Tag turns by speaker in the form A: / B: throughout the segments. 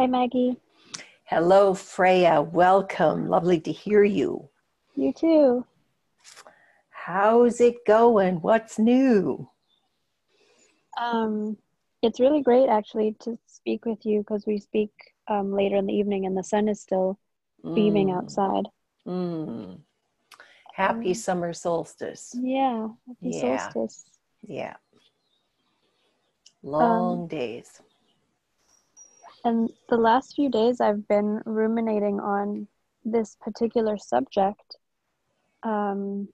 A: Hi, Maggie.
B: Hello, Freya. Welcome. Lovely to hear you.
A: You too.
B: How's it going? What's new?
A: Um, it's really great actually to speak with you because we speak um, later in the evening and the sun is still beaming
B: Mm,
A: outside.
B: mm. Happy
A: Um,
B: summer solstice.
A: Yeah, happy
B: Yeah.
A: solstice.
B: Yeah.
A: Um,
B: Long days.
A: And the last few days, I've been ruminating on this particular subject. Um,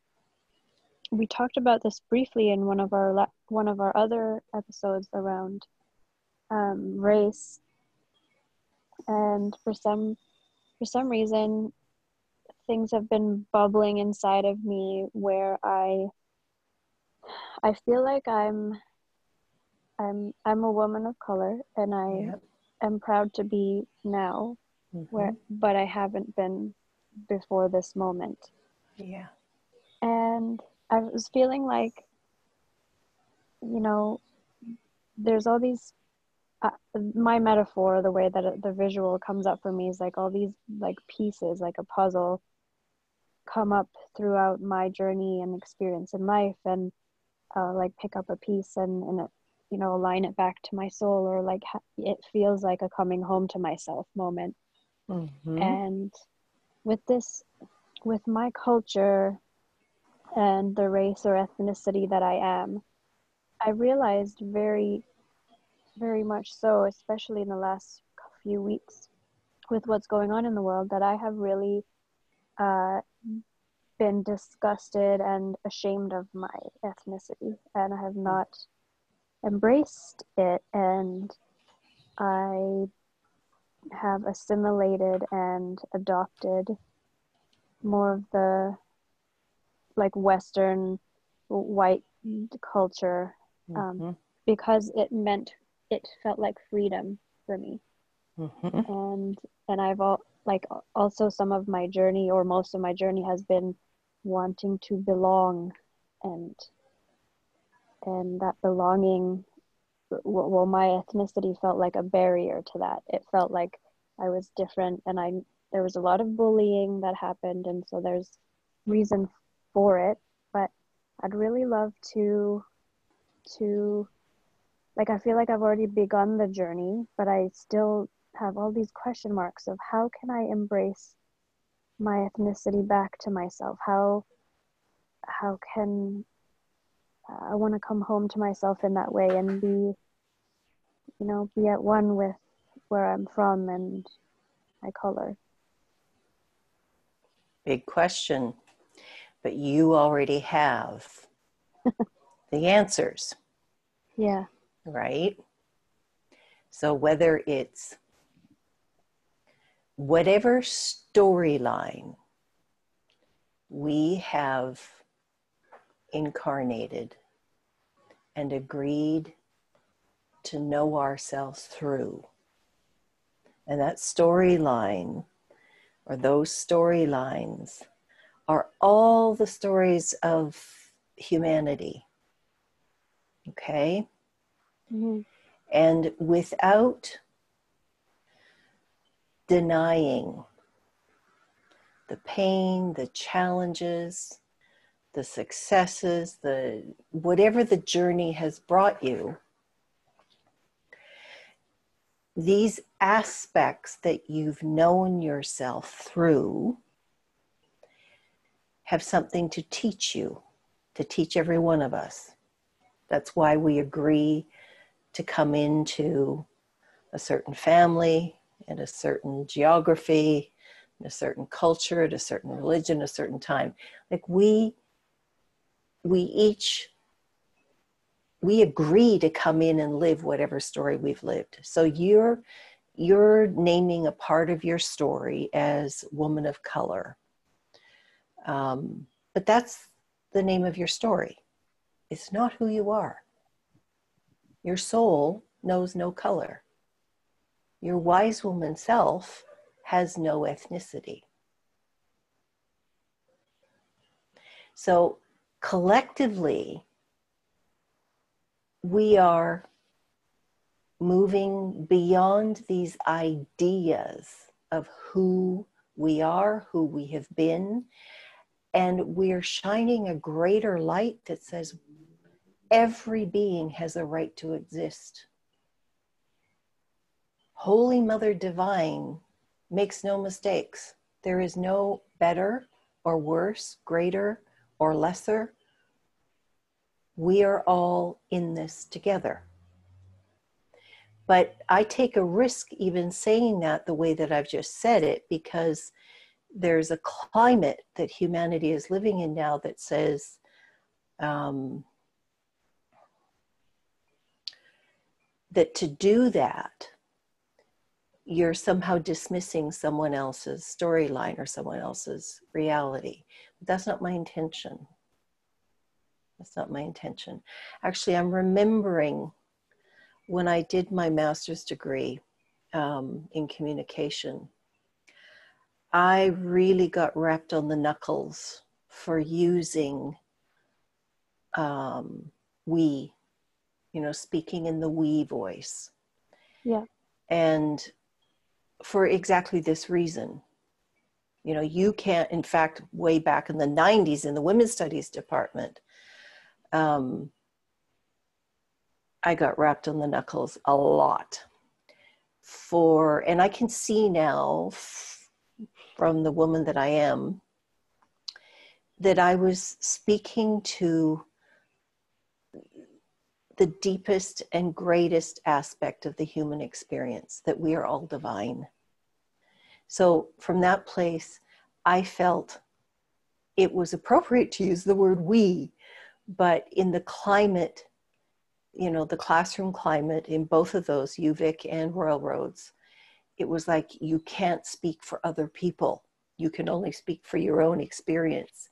A: we talked about this briefly in one of our la- one of our other episodes around um, race, and for some for some reason, things have been bubbling inside of me where I I feel like I'm I'm I'm a woman of color, and I. am proud to be now where
B: Mhm.
A: but I haven't been before this moment.
B: Yeah.
A: And I was feeling like you know there's all these uh, my metaphor the way that it, the visual comes up for me is like all these like pieces like a puzzle come up throughout my journey and experience in life and uh, like pick up a piece and and it, you know align it back to my soul or like it feels like a coming home to myself moment.
B: Mhm.
A: and with this with my culture and the race or ethnicity that i am i realized very very much so especially in the last few weeks with what's going on in the world that i have really uh, been disgusted and ashamed of my ethnicity. And i have not embraced it and i have assimilated and adopted more of the like western white culture um,
B: Mhm.
A: because it meant it felt like freedom for me
B: Mhm.
A: and and i've all like also some of my journey or most of my journey has been wanting to belong and and that belonging well my ethnicity felt like a barrier to that. It felt like i was different and i there was a lot of bullying that happened and so there's reason for it. But i'd really love to to like i feel like i've already begun the journey but i still have all these question marks of how can i embrace my ethnicity back to myself? How how can i want to come home to myself in that way and be you know be at one with where i'm from and my color
B: Big question. But you already have the answers,
A: yeah
B: right? So whether it's whatever storyline we have incarnated and agreed to know ourselves through. And that storyline or those storylines are all the stories of humanity. Okay?
A: Mhm.
B: And without denying the pain, the challenges, the successes, the whatever the journey has brought you, these aspects that you've known yourself through have something to teach you, to teach every one of us. That's why we agree to come into a certain family and a certain geography, and a certain culture, at a certain religion, a certain time. Like we we each we agree to come in and live whatever story we've lived. So you're you're naming a part of your story as woman of color. Um, but that's the name of your story. It's not who you are. Your soul knows no color. Your wise woman self has no ethnicity. So collectively, we are moving beyond these ideas of who we are, who we have been, and we're shining a greater light that says every being has a right to exist. Holy Mother Divine makes no mistakes. There is no better or worse, greater or lesser. We are all in this together. But I take a risk even saying that the way that I've just said it because there's a climate that humanity is living in now that says, um, that to do that, you're somehow dismissing someone else's storyline or someone else's reality. But that's not my intention. That's not my intention. Actually, I'm remembering when I did my master's degree um, in communication, I really got rapped on the knuckles for using um, we, you know, speaking in the we voice.
A: Yeah.
B: And for exactly this reason. You know, you can't, in fact, way back in the 90s in the women's studies department, um, I got rapped on the knuckles a lot for, and I can see now from the woman that I am that I was speaking to the deepest and greatest aspect of the human experience that we are all divine. So, from that place, I felt it was appropriate to use the word we, but in the climate you know, the classroom climate in both of those, UVic and Royal Roads, it was like you can't speak for other people. You can only speak for your own experience.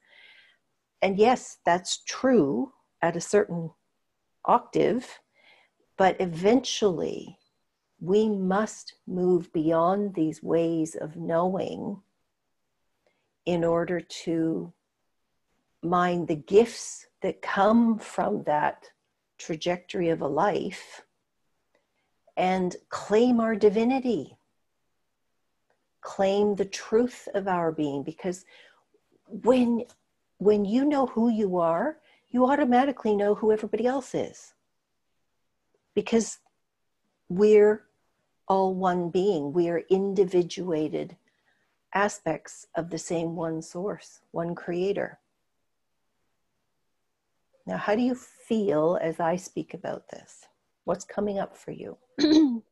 B: And yes, that's true at a certain octave, but eventually we must move beyond these ways of knowing in order to mind the gifts that come from that trajectory of a life and claim our divinity, claim the truth of our being. Because when, when you know who you are, you automatically know who everybody else is. Because we're all one being, we are individuated aspects of the same one source, one creator. Now, how do you feel as I speak about this? What's coming up for you?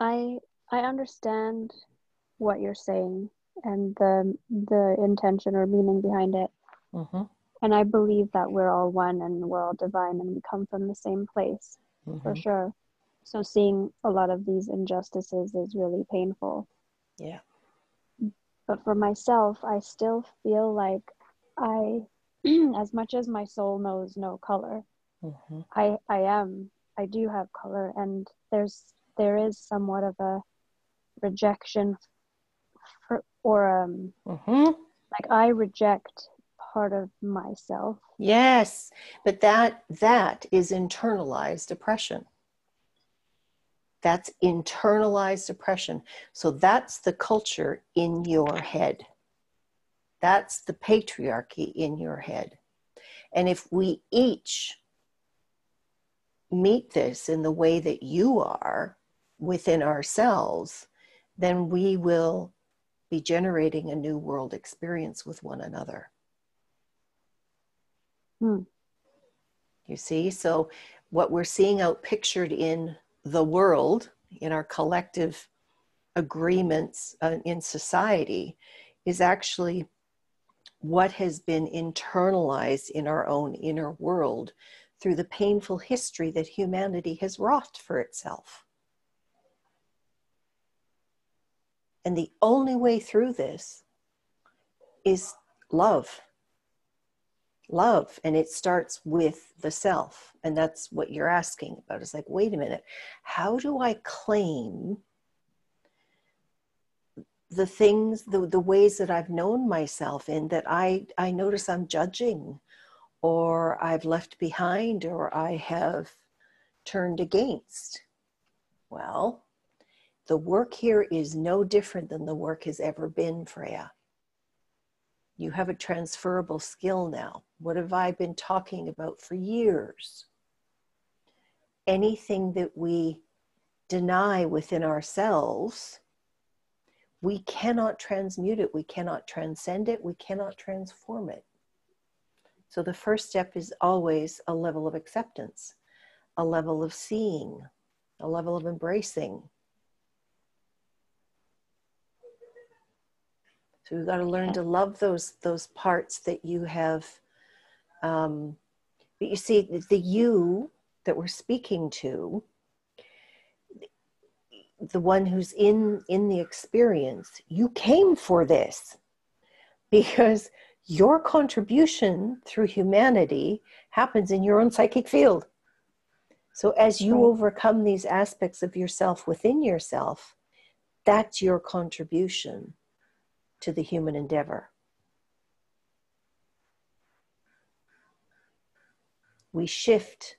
A: I I understand what you're saying and the the intention or meaning behind it. Mm-hmm. And I believe that we're all one and we're all divine and we come from the same place mm-hmm. for sure. So seeing a lot of these injustices is really painful.
B: Yeah.
A: But for myself, I still feel like I as much as my soul knows no color, mm-hmm. I I am I do have color, and there's there is somewhat of a rejection for, or um mm-hmm. like I reject part of myself.
B: Yes, but that that is internalized oppression. That's internalized oppression. So that's the culture in your head. That's the patriarchy in your head. And if we each meet this in the way that you are within ourselves, then we will be generating a new world experience with one another. Hmm. You see, so what we're seeing out pictured in the world, in our collective agreements uh, in society, is actually what has been internalized in our own inner world through the painful history that humanity has wrought for itself. And the only way through this is love. Love. And it starts with the self. And that's what you're asking about. It's like, wait a minute, how do I claim the things the, the ways that i've known myself in that i i notice i'm judging or i've left behind or i have turned against Well, the work here is no different than the work has ever been, Freya. You have a transferable skill now. What have I been talking about for years? Anything that we deny within ourselves, we cannot transmute it, we cannot transcend it, we cannot transform it. So the first step is always a level of acceptance, a level of seeing, a level of embracing. So we've got to learn to love those those parts that you have. Um, but you see, the you that we're speaking to, the one who's in in the experience, you came for this because your contribution through humanity happens in your own psychic field. So as you overcome these aspects of yourself within yourself, that's your contribution to the human endeavor. We shift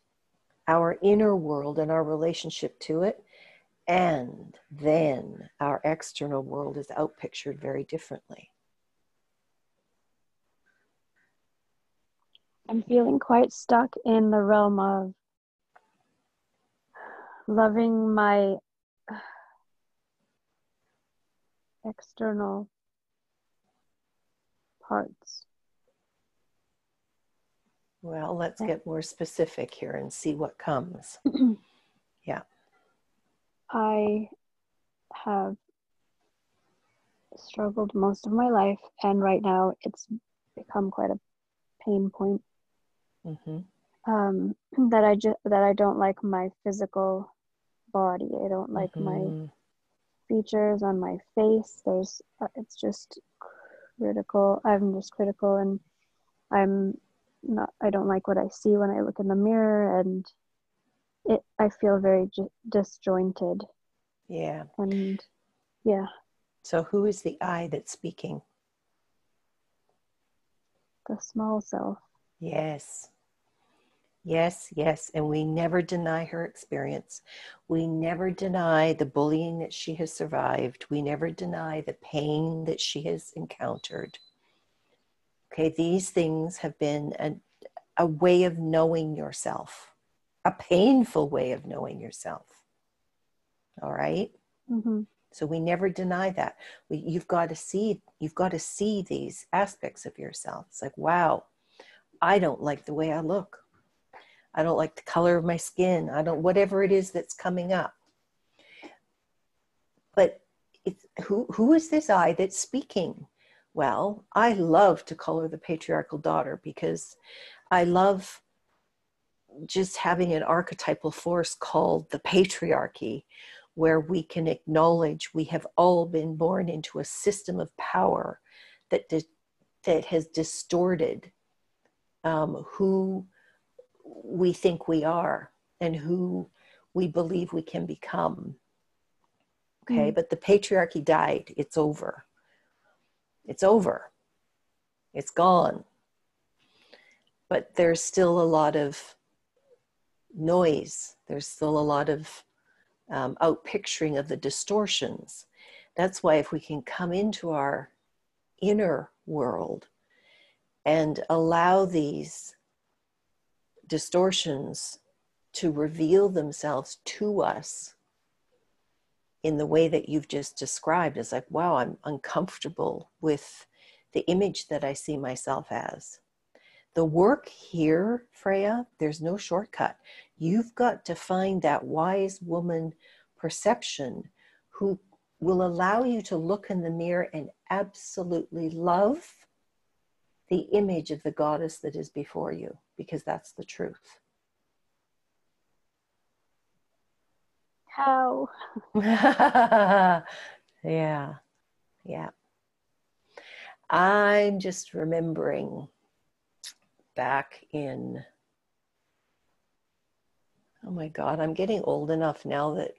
B: our inner world and our relationship to it, and then our external world is outpictured very differently.
A: I'm feeling quite stuck in the realm of loving my external parts.
B: Well, let's get more specific here and see what comes. yeah.
A: I have struggled most of my life, and right now it's become quite a pain point. Mm-hmm. Um, that I just that I don't like my physical body. I don't like mm-hmm. my features on my face. There's uh, it's just critical. I'm just critical, and I'm not. I don't like what I see when I look in the mirror, and it. I feel very j- disjointed.
B: Yeah.
A: And yeah.
B: So, who is the I that's speaking?
A: The small self.
B: Yes. Yes, yes. And we never deny her experience. We never deny the bullying that she has survived. We never deny the pain that she has encountered. Okay, these things have been a, a way of knowing yourself, a painful way of knowing yourself. All right? mm-hmm. So we never deny that. We, you've got to see, you've got to see these aspects of yourself. It's like, wow, I don't like the way I look I don't like the color of my skin. I don't, whatever it is that's coming up. But it's, who, who is this I that's speaking? Well, I love to call her the patriarchal daughter because I love just having an archetypal force called the patriarchy, where we can acknowledge we have all been born into a system of power that, di- that has distorted um, who we think we are and who we believe we can become. Okay, mm. but the patriarchy died. It's over. It's over. It's gone. But there's still a lot of noise. There's still a lot of um, outpicturing of the distortions. That's why if we can come into our inner world and allow these distortions to reveal themselves to us in the way that you've just described it's like wow i'm uncomfortable with the image that i see myself as the work here freya there's no shortcut you've got to find that wise woman perception who will allow you to look in the mirror and absolutely love the image of the goddess that is before you because that's the truth.
A: How?
B: yeah, yeah. I'm just remembering back in, oh my God, I'm getting old enough now that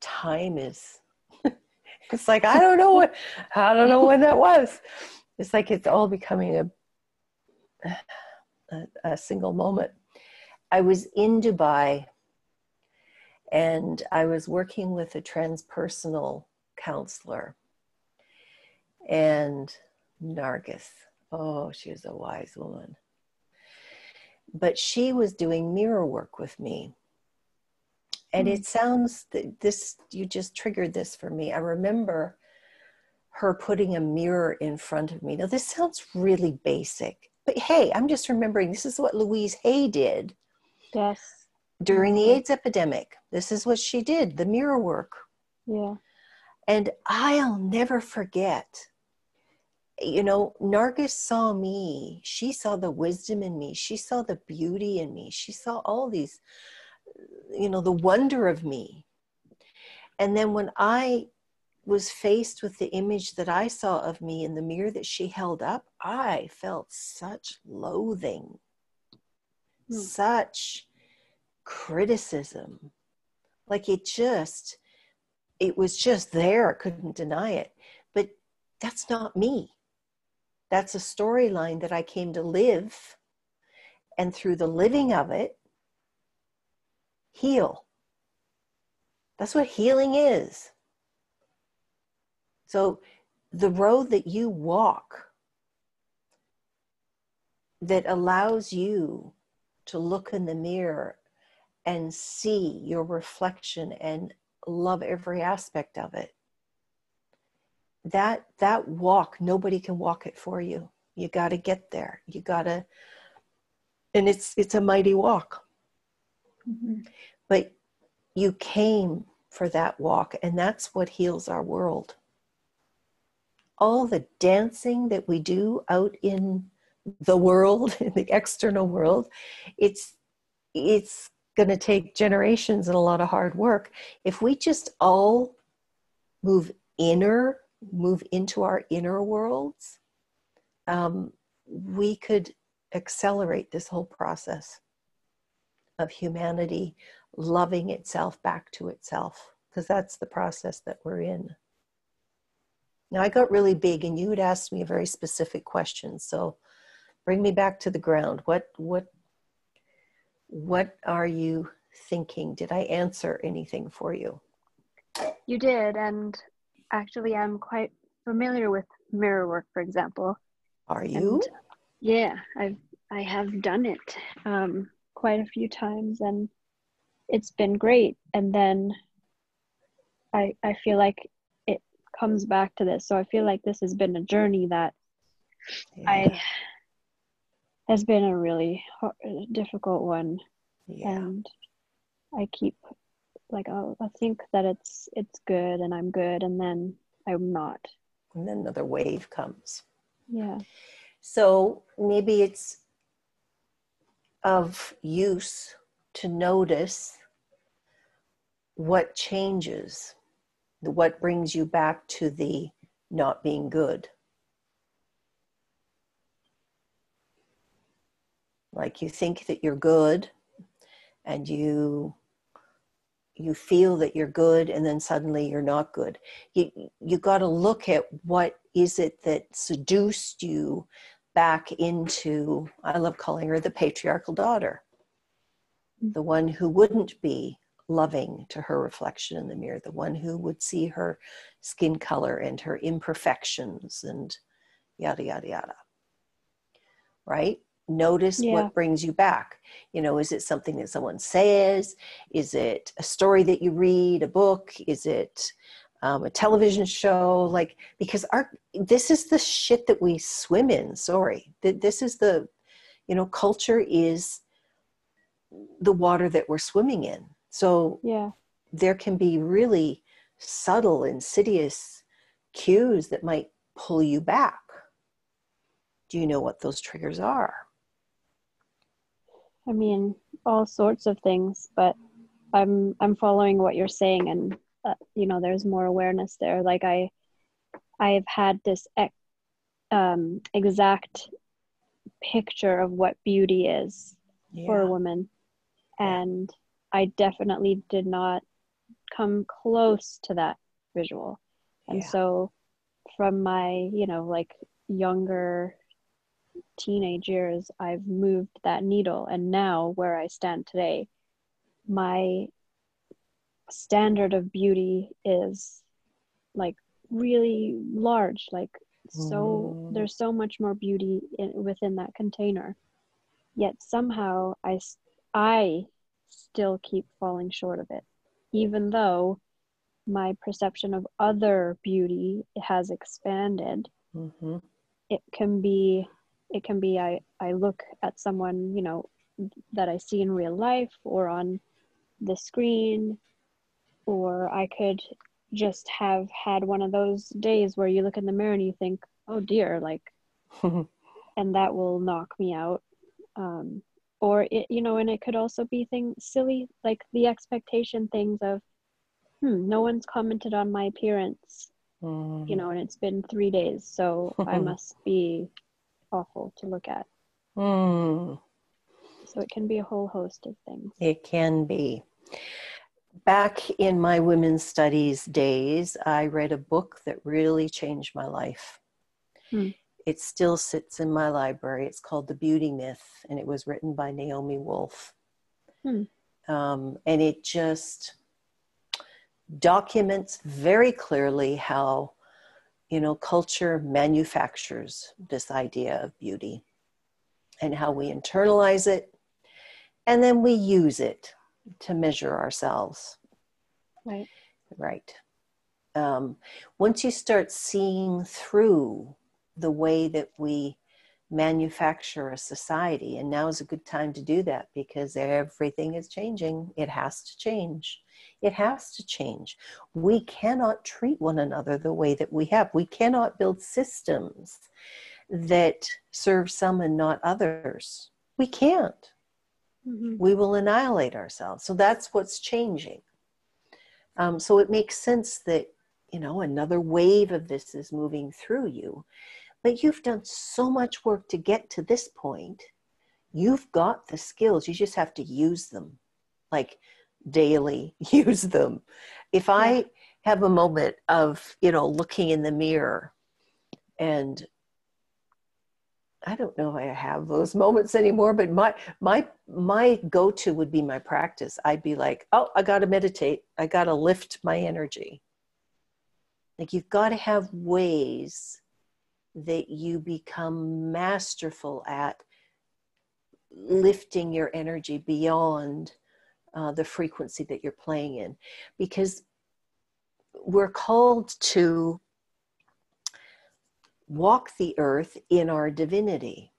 B: time is, it's like, I don't know what, I don't know when that was. It's like it's all becoming a, a, a single moment. I was in Dubai And I was working with a transpersonal counselor and Nargis. Oh, she was a wise woman. But she was doing mirror work with me. And mm. it sounds that this, you just triggered this for me. I remember her putting a mirror in front of me. Now, this sounds really basic, but hey, I'm just remembering this is what Louise Hay did.
A: Yes.
B: During the mm-hmm. AIDS epidemic. This is what she did the mirror work.
A: Yeah.
B: And I'll never forget you know, Nargis saw me. She saw the wisdom in me. She saw the beauty in me. She saw all these, you know, the wonder of me. And then when I was faced with the image that I saw of me in the mirror that she held up, I felt such loathing, hmm. such criticism. Like it just, it was just there. I couldn't deny it. But that's not me. That's a storyline that I came to live. And through the living of it, heal. That's what healing is. So, the road that you walk that allows you to look in the mirror and see your reflection and love every aspect of it that that walk nobody can walk it for you. You got to get there. You got to and it's it's a mighty walk. Mm-hmm. but you came for that walk and that's what heals our world. All the dancing that we do out in the world in the external world it's it's going to take generations and a lot of hard work. If we just all move inner move into our inner worlds, um, we could accelerate this whole process of humanity loving itself back to itself, because that's the process that we're in. Now, I got really big, and you had asked me a very specific question. So, bring me back to the ground. What, what, what are you thinking? Did I answer anything for you?
A: You did, and actually I'm quite familiar with mirror work, for example.
B: Are you? And,
A: yeah, I've I have done it um, quite a few times, and it's been great. And then I I feel like it comes back to this. So I feel like this has been a journey that yeah. I has been a really hard, difficult one, yeah. and I keep like oh, I'll, I'll think that it's it's good and I'm good and then I'm not.
B: And then another wave comes.
A: Yeah.
B: So maybe it's of use to notice what changes, what brings you back to the not being good. Like you think that you're good and you you feel that you're good and then suddenly you're not good. You you got to look at what is it that seduced you back into i love calling her the patriarchal daughter. Mm. The one who wouldn't be loving to her reflection in the mirror. The one who would see her skin color and her imperfections and yada yada yada. Right notice yeah. what brings you back. You know is it something that someone says? Is it a story that you read a book? Is it um, a television show? Like because our this is the shit that we swim in sorry. This is the you know culture is the water that we're swimming in. So
A: yeah.
B: there can be really subtle insidious cues that might pull you back. Do you know what those triggers are
A: I mean, all sorts of things, but I'm I'm following what you're saying, and uh, you know, there's more awareness there. Like I, I've had this ec- um, exact picture of what beauty is yeah. for a woman, and I definitely did not come close to that visual, and yeah. so from my you know like younger teenage years, I've moved that needle. And now, where I stand today, my standard of beauty is like really large like so
B: Mm.
A: there's so much more beauty in, within that container yet somehow I, I still keep falling short of it even though my perception of other beauty has expanded
B: hmm
A: it can be it can be i i look at someone you know that i see in real life or on the screen or i could just have had one of those days where you look in the mirror and you think oh dear like and that will knock me out. Um or it you know and it could also be things silly like the expectation things of hmm no one's commented on my appearance you know and it's been three days so i must be awful to look at
B: Mm.
A: so it can be a whole host of things
B: It can be. Back in my women's studies days, I read a book that really changed my life.
A: Hmm.
B: It still sits in my library. It's called The Beauty Myth, and it was written by Naomi Wolf.
A: Hmm.
B: Um, and it just documents very clearly how, you know, culture manufactures this idea of beauty and how we internalize it and then we use it to measure ourselves.
A: Right.
B: Right. Um, once you start seeing through the way that we manufacture a society and now is a good time to do that because everything is changing. It has to change it has to change we cannot treat one another the way that we have we cannot build systems that serve some and not others we can't
A: Mhm.
B: we will annihilate ourselves. So that's what's changing. Um, so it makes sense that, you know, another wave of this is moving through you. But you've done so much work to get to this point. You've got the skills, you just have to use them, like daily, use them. If I have a moment of, you know, looking in the mirror and I don't know if I have those moments anymore, but my my my go-to would be my practice. I'd be like, "Oh, I got to meditate. I got to lift my energy." Like you've got to have ways that you become masterful at lifting your energy beyond uh, the frequency that you're playing in, because we're called to walk the earth in our divinity.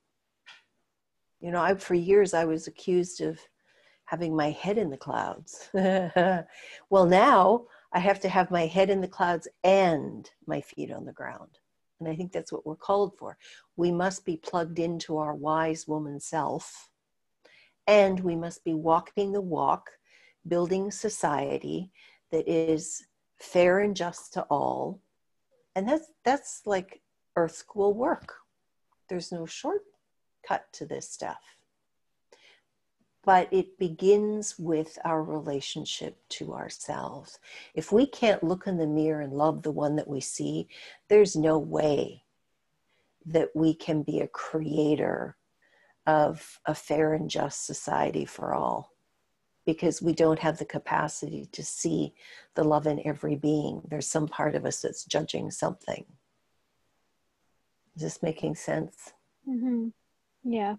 B: You know, I, for years I was accused of having my head in the clouds. well, now I have to have my head in the clouds and my feet on the ground. And I think that's what we're called for. We must be plugged into our wise woman self, and we must be walking the walk, building society that is fair and just to all. And that's that's like earth school work. There's no shortcut to this stuff. But it begins with our relationship to ourselves. If we can't look in the mirror and love the one that we see, there's no way that we can be a creator of a fair and just society for all because we don't have the capacity to see the love in every being. There's some part of us that's judging something. Is this making sense?
A: hmm yeah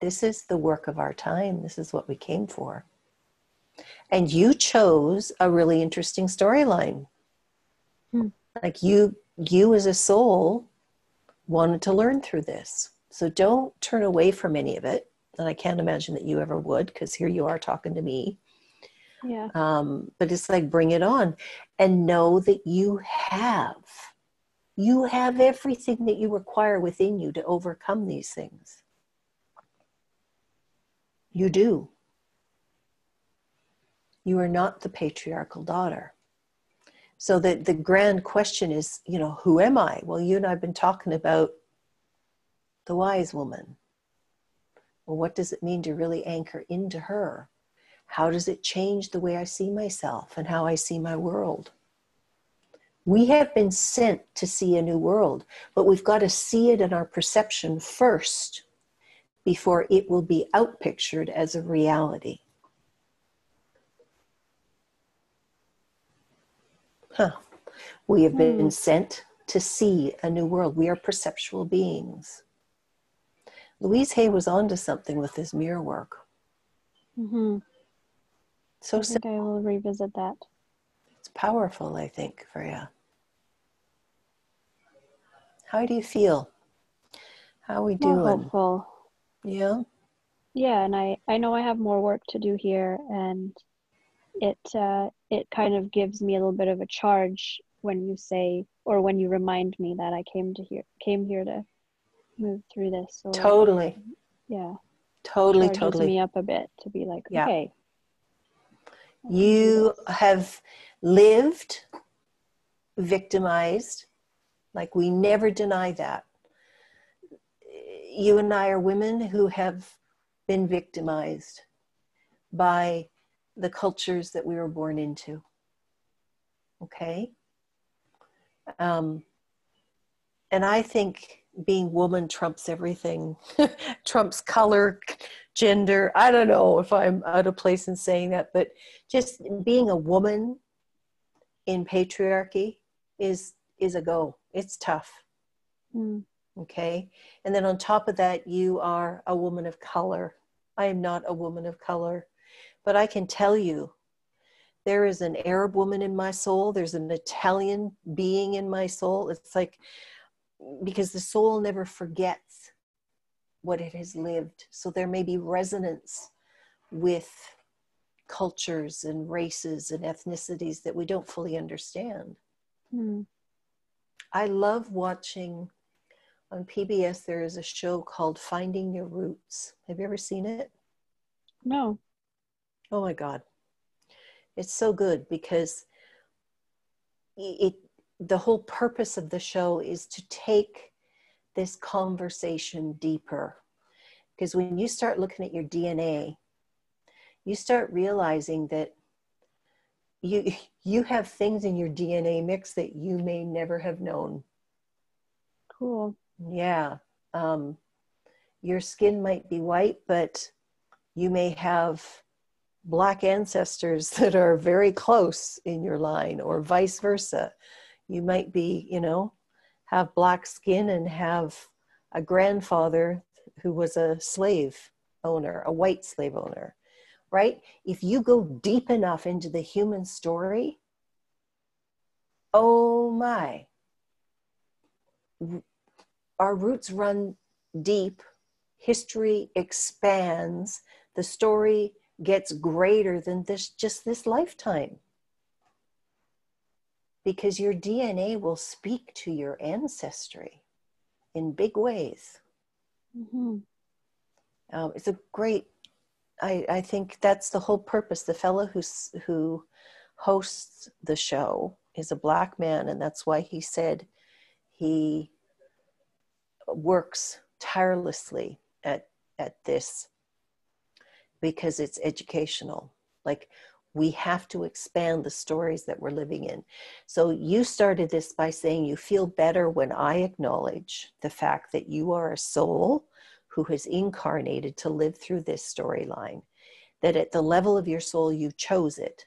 B: This is the work of our time. This is what we came for. And you chose a really interesting storyline.
A: Hmm.
B: Like you you as a soul wanted to learn through this. So don't turn away from any of it. And I can't imagine that you ever would because here you are talking to me.
A: yeah
B: Um, but it's like bring it on and know that you have you have everything that you require within you to overcome these things you do you are not the patriarchal daughter so the, the grand question is you know who am i well you and i've been talking about the wise woman well what does it mean to really anchor into her how does it change the way I see myself and how I see my world? We have been sent to see a new world, but we've got to see it in our perception first before it will be outpictured as a reality. Huh. We have been
A: Hmm.
B: sent to see a new world. We are perceptual beings. Louise Hay was onto something with this mirror work.
A: Mm-hmm.
B: So
A: I think I will revisit that.
B: it's powerful, I think, for you. How do you feel? How we
A: More
B: doing?
A: hopeful.
B: Yeah.
A: Yeah, and I I know I have more work to do here, and it uh, it kind of gives me a little bit of a charge when you say or when you remind me that I came to here came here to move through this. So
B: Totally.
A: yeah,
B: Totally, totally.
A: me up a bit to be like,
B: Yeah.
A: okay, I can do
B: You have lived victimized. Like we never deny that. You and I are women who have been victimized by the cultures that we were born into. Okay? Um, and I think being woman trumps everything, trumps color, gender. I don't know if I'm out of place in saying that, but just being a woman in patriarchy is is a go. It's tough.
A: Mm,
B: Okay. And then on top of that, you are a woman of color. I am not a woman of color, but I can tell you there is an Arab woman in my soul, there's an Italian being in my soul. It's like because the soul never forgets what it has lived. So there may be resonance with cultures and races and ethnicities that we don't fully understand.
A: mm,
B: I love watching on PBS. There is a show called Finding Your Roots. Have you ever seen it?
A: no,
B: Oh my God. It's so good because it, the whole purpose of the show is to take this conversation deeper. Because when you start looking at your DNA, you start realizing that you you have things in your DNA mix that you may never have known.
A: cool.
B: Yeah. Um, your skin might be white, but you may have black ancestors that are very close in your line, or vice versa. You might be, you know, have black skin and have a grandfather who was a slave owner, a white slave owner, right? If you go deep enough into the human story, oh my, our roots run deep, history expands, the story gets greater than this just this lifetime. Because your DNA will speak to your ancestry in big ways.
A: hmm
B: Um, it's a great. I, I think that's the whole purpose. The fellow who's, who hosts the show is a black man, and that's why he said he works tirelessly at at this because it's educational. Like we have to expand the stories that we're living in. So you started this by saying you feel better when I acknowledge the fact that you are a soul who has incarnated to live through this storyline, that at the level of your soul, you chose it.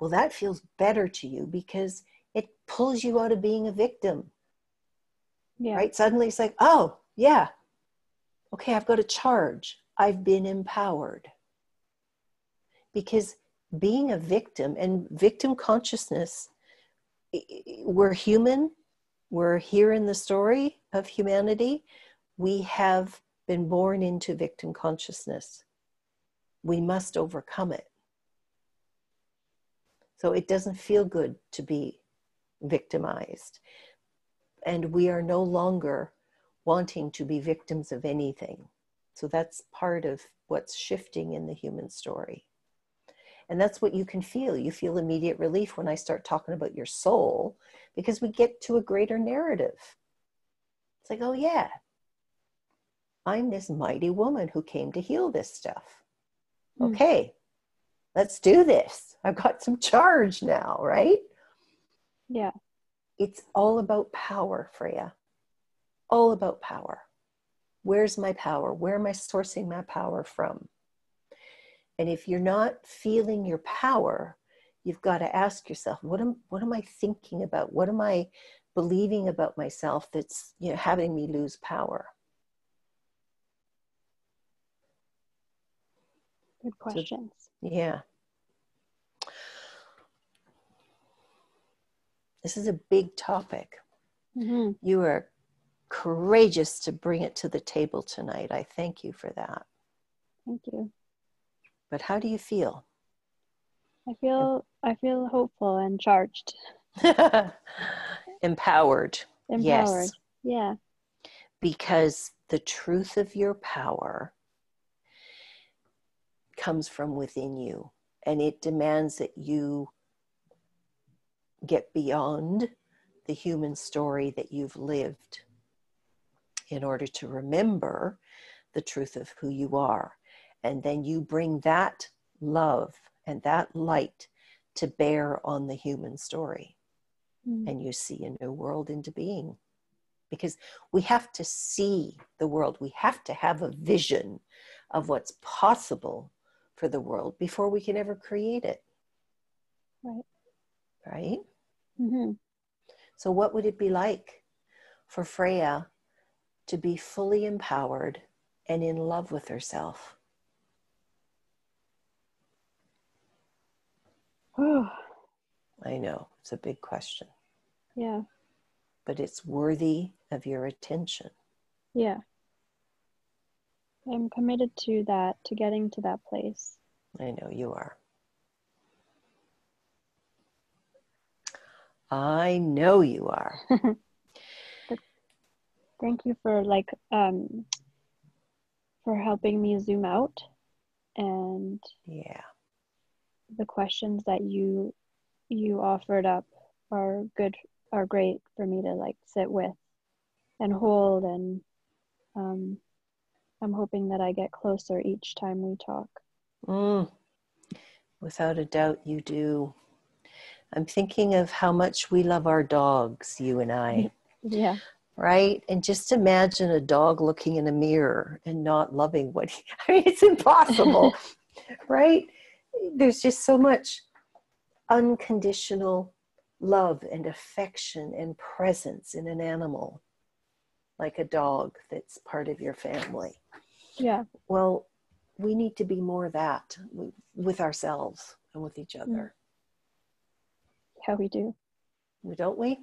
B: Well, that feels better to you because it pulls you out of being a victim,
A: Yeah.
B: right? Suddenly it's like, oh, yeah, okay, I've got a charge. I've been empowered. Because being a victim and victim consciousness, we're human, we're here in the story of humanity. We have been born into victim consciousness. We must overcome it. So it doesn't feel good to be victimized. And we are no longer wanting to be victims of anything. So that's part of what's shifting in the human story. And that's what you can feel. You feel immediate relief when I start talking about your soul because we get to a greater narrative. It's like, oh, yeah, I'm this mighty woman who came to heal this stuff.
A: Hmm.
B: Okay, let's do this. I've got some charge now, right?
A: Yeah.
B: It's all about power, Freya. All about power. Where's my power? Where am I sourcing my power from? And if you're not feeling your power, you've got to ask yourself, what am what am I thinking about? What am I believing about myself that's you know having me lose power?
A: Good questions. So,
B: yeah. This is a big topic. Mm-hmm. You are courageous to bring it to the table tonight. I thank you for that.
A: Thank you.
B: But how do you feel?
A: I feel I feel hopeful and charged.
B: Empowered.
A: Empowered. Yes. Yeah.
B: Because the truth of your power comes from within you and it demands that you get beyond the human story that you've lived in order to remember the truth of who you are. And then you bring that love and that light to bear on the human story. Mm. And you see a new world into being. Because we have to see the world, we have to have a vision of what's possible for the world before we can ever create it.
A: Right.
B: Right? Mm-hmm. So, what would it be like for Freya to be fully empowered and in love with herself? I know, it's a big question.
A: Yeah.
B: But it's worthy of your attention.
A: Yeah. I'm committed to that, to getting to that place.
B: I know you are. I know you are.
A: Thank you for like um for helping me zoom out and
B: yeah.
A: The questions that you you offered up are good are great for me to like sit with and hold and um I'm hoping that I get closer each time we talk.
B: Mm. Without a doubt, you do. I'm thinking of how much we love our dogs, you and I.
A: Yeah.
B: Right? And just imagine a dog looking in a mirror and not loving what he, I mean, it's impossible, right? There's just so much unconditional love and affection and presence in an animal like a dog that's part of your family.
A: Yeah.
B: Well, we need to be more that with ourselves and with each other.
A: Yeah, we do.
B: Don't we?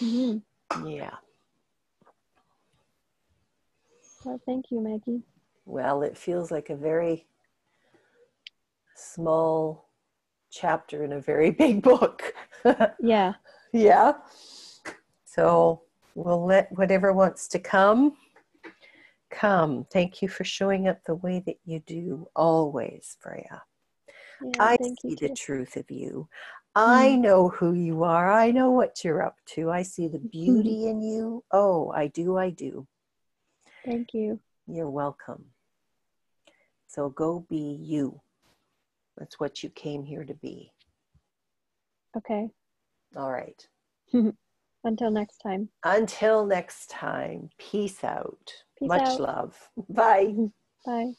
A: Mm-hmm.
B: Yeah.
A: Well, thank you, Maggie.
B: Well, it feels like a very small chapter in a very big book.
A: yeah.
B: Yeah. So we'll let whatever wants to come come. Thank you for showing up the way that you do always, Freya. Yeah, I see the truth of you. I mm. know who you are. I know what you're up to. I see the beauty in you. Oh, I do. I do.
A: Thank you.
B: You're welcome. So go be you. That's what you came here to be.
A: Okay.
B: All right.
A: Until next time.
B: Until next time. Peace out.
A: Peace
B: Much
A: out.
B: love. Bye.
A: Bye.